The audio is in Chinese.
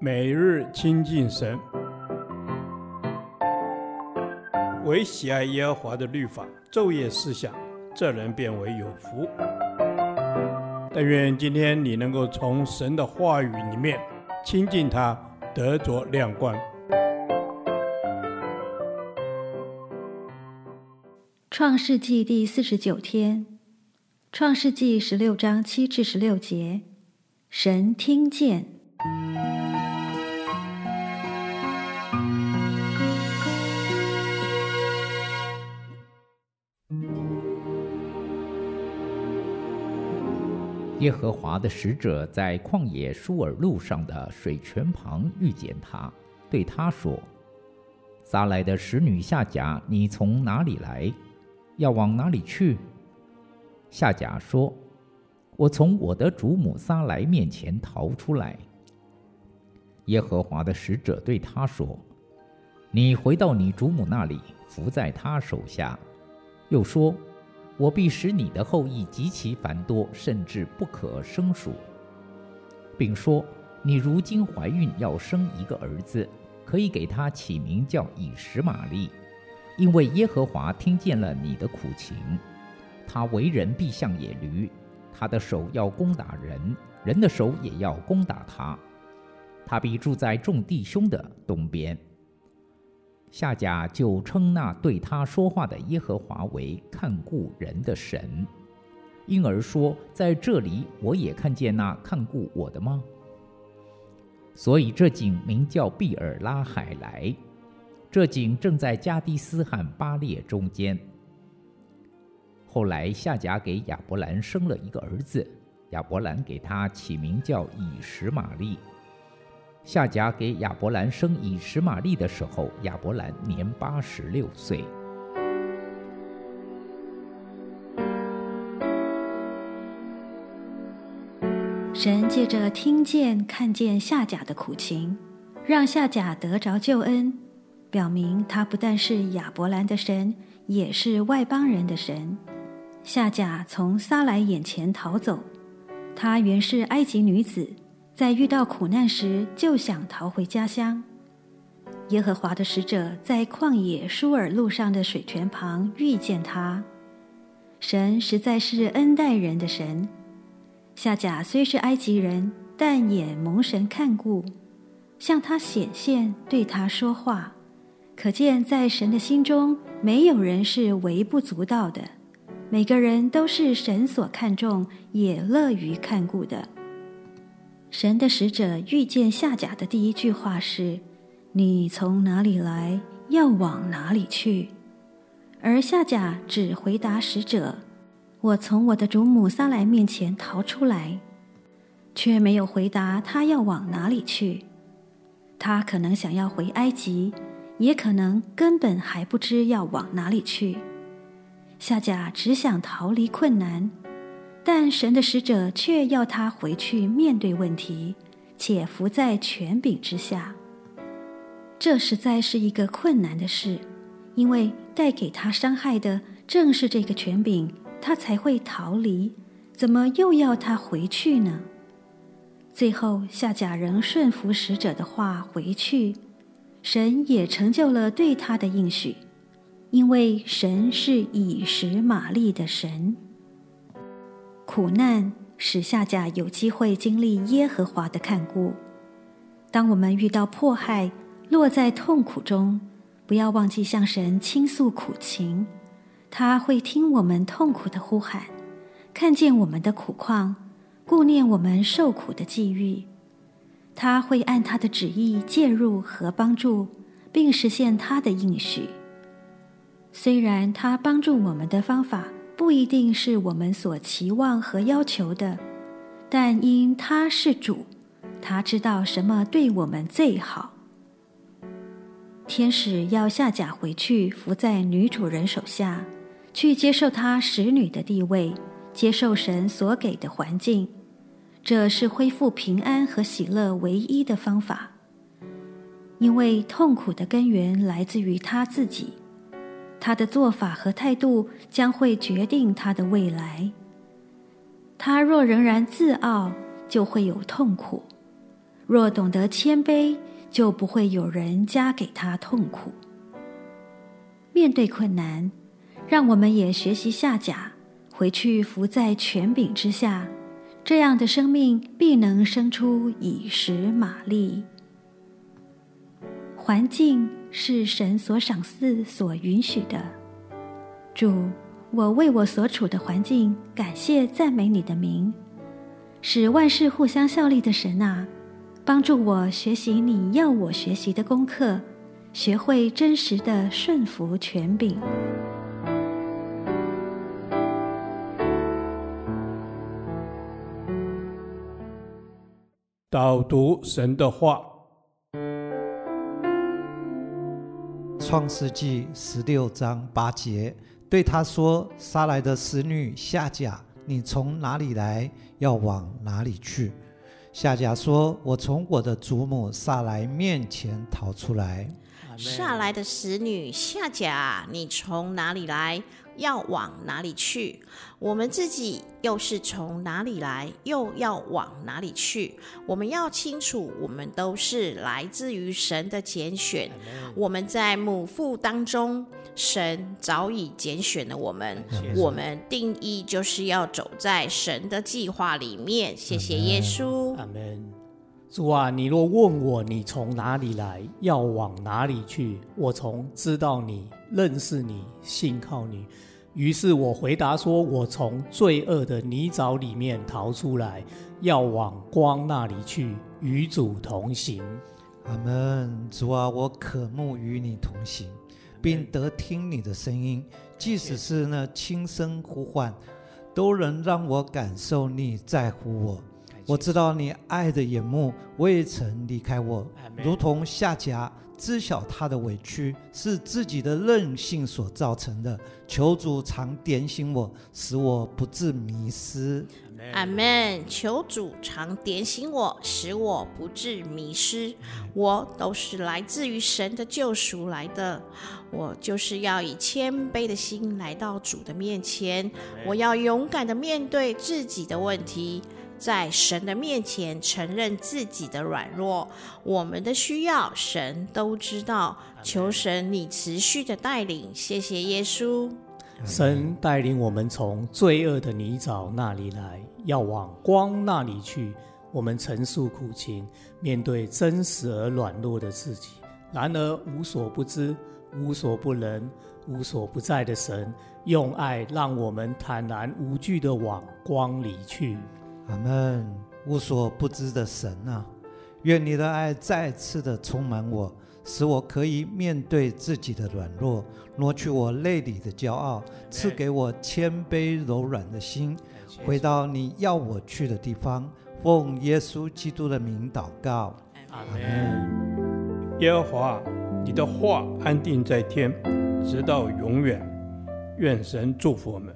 每日亲近神，唯喜爱耶和华的律法，昼夜思想，这人便为有福。但愿今天你能够从神的话语里面亲近他，得着亮光。创世纪第四十九天，创世纪十六章七至十六节，神听见。耶和华的使者在旷野舒尔路上的水泉旁遇见他，对他说：“撒来的使女夏甲，你从哪里来？要往哪里去？”夏甲说：“我从我的主母撒莱面前逃出来。”耶和华的使者对他说：“你回到你主母那里，伏在她手下。”又说。我必使你的后裔极其繁多，甚至不可胜数，并说：你如今怀孕要生一个儿子，可以给他起名叫以实玛利，因为耶和华听见了你的苦情。他为人必像野驴，他的手要攻打人，人的手也要攻打他。他必住在众弟兄的东边。夏甲就称那对他说话的耶和华为看顾人的神，因而说：“在这里我也看见那看顾我的吗？”所以这井名叫毕尔拉海莱。这井正在加低斯和巴列中间。后来夏甲给亚伯兰生了一个儿子，亚伯兰给他起名叫以实玛利。夏甲给亚伯兰生以实玛利的时候，亚伯兰年八十六岁。神借着听见、看见夏甲的苦情，让夏甲得着救恩，表明他不但是亚伯兰的神，也是外邦人的神。夏甲从撒莱眼前逃走，她原是埃及女子。在遇到苦难时，就想逃回家乡。耶和华的使者在旷野舒尔路上的水泉旁遇见他。神实在是恩待人的神。夏甲虽是埃及人，但也蒙神看顾，向他显现，对他说话。可见在神的心中，没有人是微不足道的，每个人都是神所看重，也乐于看顾的。神的使者遇见夏甲的第一句话是：“你从哪里来？要往哪里去？”而夏甲只回答使者：“我从我的主母撒莱面前逃出来。”却没有回答他要往哪里去。他可能想要回埃及，也可能根本还不知要往哪里去。夏甲只想逃离困难。但神的使者却要他回去面对问题，且伏在权柄之下。这实在是一个困难的事，因为带给他伤害的正是这个权柄，他才会逃离。怎么又要他回去呢？最后，夏甲仍顺服使者的话回去，神也成就了对他的应许，因为神是以实玛利的神。苦难使夏甲有机会经历耶和华的看顾。当我们遇到迫害，落在痛苦中，不要忘记向神倾诉苦情，他会听我们痛苦的呼喊，看见我们的苦况，顾念我们受苦的际遇，他会按他的旨意介入和帮助，并实现他的应许。虽然他帮助我们的方法，不一定是我们所期望和要求的，但因他是主，他知道什么对我们最好。天使要下甲回去，伏在女主人手下，去接受她使女的地位，接受神所给的环境，这是恢复平安和喜乐唯一的方法。因为痛苦的根源来自于他自己。他的做法和态度将会决定他的未来。他若仍然自傲，就会有痛苦；若懂得谦卑，就不会有人加给他痛苦。面对困难，让我们也学习下甲，回去伏在权柄之下，这样的生命必能生出以实玛利。环境是神所赏赐、所允许的。主，我为我所处的环境感谢赞美你的名，使万事互相效力的神啊，帮助我学习你要我学习的功课，学会真实的顺服权柄。导读神的话，《创世纪》十六章八节。对他说：“撒莱的使女夏甲，你从哪里来？要往哪里去？”夏甲说：“我从我的祖母撒莱面前逃出来。”撒莱的使女夏甲，你从哪里来？要往哪里去？我们自己又是从哪里来，又要往哪里去？我们要清楚，我们都是来自于神的拣选。我们在母腹当中，神早已拣选了我们。我们定义就是要走在神的计划里面。谢谢耶稣。阿门。主啊，你若问我，你从哪里来，要往哪里去？我从知道你。认识你，信靠你，于是我回答说：“我从罪恶的泥沼里面逃出来，要往光那里去，与主同行。”阿门。主啊，我渴慕与你同行，并得听你的声音，即使是那轻声呼唤，都能让我感受你在乎我。我知道你爱的眼目未曾离开我，如同夏甲。知晓他的委屈是自己的任性所造成的，求主常点醒我，使我不致迷失。阿门。求主常点醒我，使我不致迷失。我都是来自于神的救赎来的，我就是要以谦卑的心来到主的面前，我要勇敢的面对自己的问题。在神的面前承认自己的软弱，我们的需要神都知道。求神你持续的带领，谢谢耶稣。神带领我们从罪恶的泥沼那里来，要往光那里去。我们陈述苦情，面对真实而软弱的自己，然而无所不知、无所不能、无所不在的神，用爱让我们坦然无惧的往光里去。阿门，无所不知的神啊，愿你的爱再次的充满我，使我可以面对自己的软弱，挪去我内里的骄傲，赐给我谦卑柔软的心，回到你要我去的地方。奉耶稣基督的名祷告，阿门。耶和华，你的话安定在天，直到永远。愿神祝福我们。